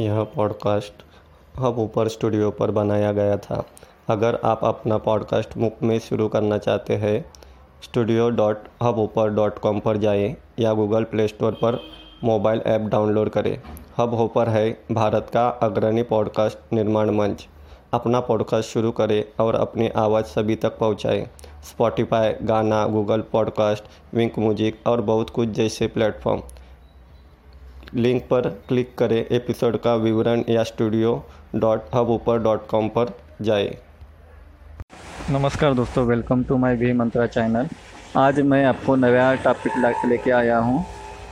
यह podcast hub ऊपर studio पर बनाया गया था। अगर आप अपना पॉडकास्ट मुफ़्त में शुरू करना चाहते हैं, studio dot Hubhopper dot com पर जाएँ या गूगल प्ले स्टोर पर मोबाइल ऐप डाउनलोड करें। हब ऊपर है भारत का अग्रणी पॉडकास्ट निर्माण मंच। अपना पॉडकास्ट शुरू करें और अपनी आवाज़ सभी तक पहुंचाएँ। Spotify Gaana Google podcast Wynk music और बहुत कुछ जैसे प्लेटफॉर्म। लिंक पर क्लिक करें एपिसोड का विवरण या studio dot Hubhopper dot com पर जाए। नमस्कार दोस्तों वेलकम टू माय भी मंत्रा चैनल आज मैं आपको नया टॉपिक लेके आया हूँ।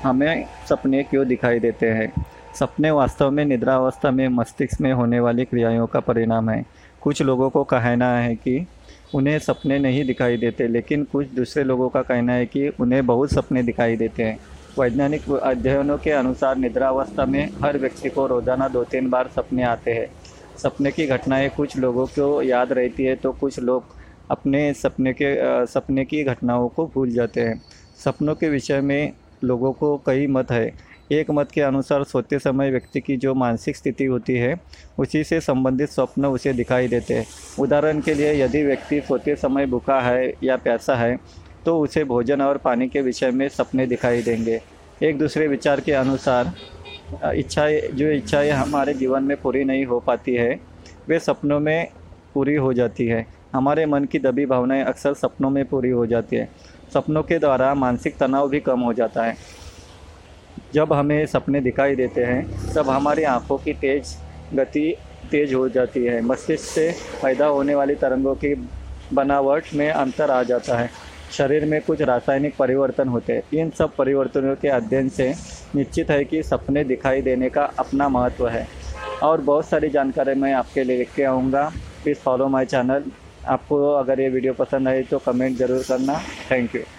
हमें सपने क्यों दिखाई देते हैं? सपने वास्तव में निद्रावस्था में, मस्तिष्क में होने वाली क्रियाओं का परिणाम है। कुछ लोगों को कहना है कि उन्हें सपने नहीं दिखाई देते, लेकिन कुछ दूसरे लोगों का कहना है कि उन्हें बहुत सपने दिखाई देते हैं। वैज्ञानिक अध्ययनों के अनुसार निद्रावस्था में हर व्यक्ति को रोज़ाना दो तीन बार सपने आते हैं। सपने की घटनाएँ कुछ लोगों को याद रहती है तो कुछ लोग अपने सपने के सपने की घटनाओं को भूल जाते हैं। सपनों के विषय में लोगों को कई मत है। एक मत के अनुसार सोते समय व्यक्ति की जो मानसिक स्थिति होती है, उसी से संबंधित स्वप्न उसे दिखाई देते हैं। उदाहरण के लिए, यदि व्यक्ति सोते समय भूखा है या प्यासा है तो उसे भोजन और पानी के विषय में सपने दिखाई देंगे। एक दूसरे विचार के अनुसार, इच्छाएँ, जो इच्छाएँ हमारे जीवन में पूरी नहीं हो पाती है, वे सपनों में पूरी हो जाती है। हमारे मन की दबी भावनाएँ अक्सर सपनों में पूरी हो जाती है। सपनों के द्वारा मानसिक तनाव भी कम हो जाता है। जब हमें सपने दिखाई देते हैं, तब हमारी आँखों की तेज गति तेज हो जाती है। मस्तिष्क से पैदा होने वाली तरंगों की बनावट में अंतर आ जाता है। शरीर में कुछ रासायनिक परिवर्तन होते हैं। इन सब परिवर्तनों के अध्ययन से निश्चित है कि सपने दिखाई देने का अपना महत्व है। और बहुत सारी जानकारी मैं आपके लिए लिख के आऊँगा। प्लीज़ फॉलो माई चैनल आपको अगर ये वीडियो पसंद आई तो कमेंट ज़रूर करना। Thank you